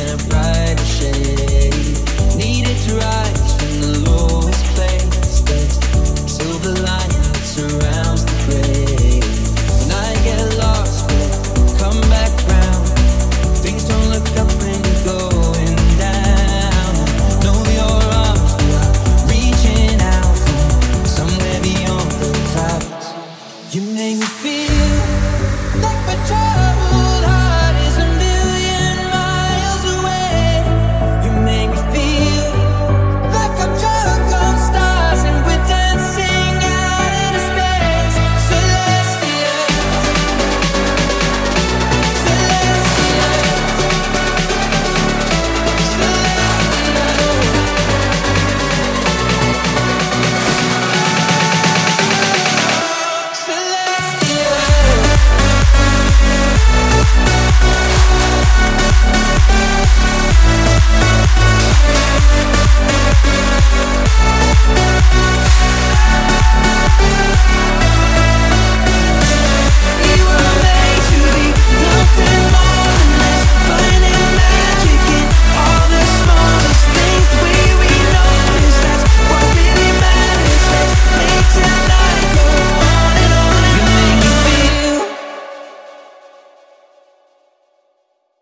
in a brighter shade.